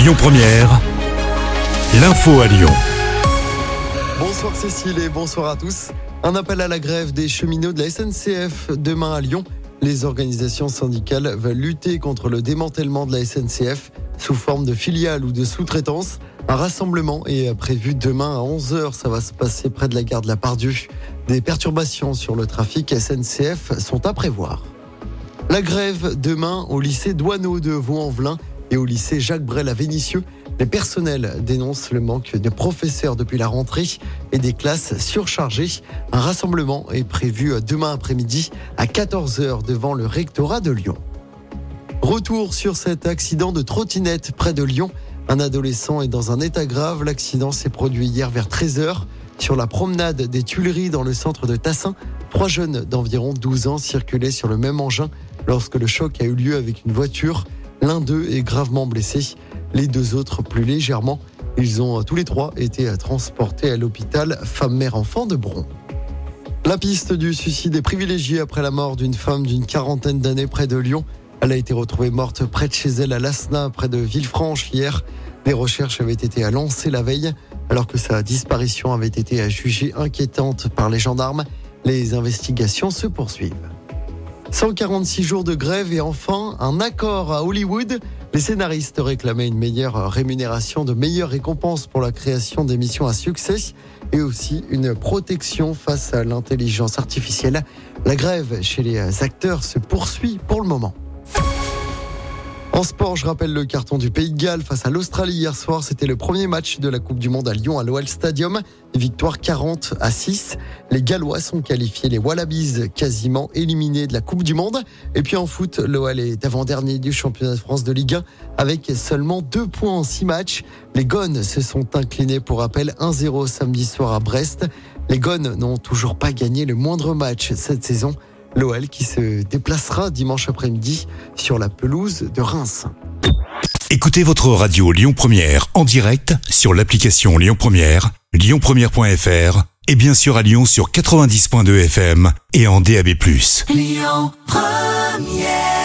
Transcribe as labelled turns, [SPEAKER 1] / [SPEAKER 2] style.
[SPEAKER 1] Lyon Première, l'info à Lyon.
[SPEAKER 2] Bonsoir Cécile et bonsoir à tous. Un appel à la grève des cheminots de la SNCF demain à Lyon. Les organisations syndicales veulent lutter contre le démantèlement de la SNCF sous forme de filiale ou de sous-traitance. Un rassemblement est prévu demain à 11h. Ça va se passer près de la gare de la Pardieu. Des perturbations sur le trafic SNCF sont à prévoir. La grève demain au lycée Douaneau de Vaux-en-Velin et au lycée Jacques Brel à Vénissieux. Les personnels dénoncent le manque de professeurs depuis la rentrée et des classes surchargées. Un rassemblement est prévu demain après-midi à 14h devant le rectorat de Lyon. Retour sur cet accident de trottinette près de Lyon. Un adolescent est dans un état grave. L'accident s'est produit hier vers 13h sur la promenade des Tuileries dans le centre de Tassin. Trois jeunes d'environ 12 ans circulaient sur le même engin lorsque le choc a eu lieu avec une voiture. L'un d'eux est gravement blessé, les deux autres plus légèrement. Ils ont tous les trois été transportés à l'hôpital femme-mère-enfant de Bron. La piste du suicide est privilégiée après la mort d'une femme d'une quarantaine d'années près de Lyon. Elle a été retrouvée morte près de chez elle à Lasna, près de Villefranche, hier. Des recherches avaient été lancées la veille, alors que sa disparition avait été jugée inquiétante par les gendarmes. Les investigations se poursuivent. 146 jours de grève et enfin un accord à Hollywood. Les scénaristes réclamaient une meilleure rémunération, de meilleures récompenses pour la création d'émissions à succès et aussi une protection face à l'intelligence artificielle. La grève chez les acteurs se poursuit pour le moment. En sport, je rappelle le carton du Pays de Galles face à l'Australie hier soir. C'était le premier match de la Coupe du Monde à Lyon à l'OL Stadium. Victoire 40 à 6. Les Gallois sont qualifiés, les Wallabies quasiment éliminés de la Coupe du Monde. Et puis en foot, l'OL est avant-dernier du championnat de France de Ligue 1 avec seulement deux points en six matchs. Les Gones se sont inclinés pour rappel 1-0 samedi soir à Brest. Les Gones n'ont toujours pas gagné le moindre match cette saison. L'OL qui se déplacera dimanche après-midi sur la pelouse de Reims.
[SPEAKER 1] Écoutez votre radio Lyon Première en direct sur l'application Lyon Première, lyonpremière.fr et bien sûr à Lyon sur 90.2 FM et en DAB+. Lyon Première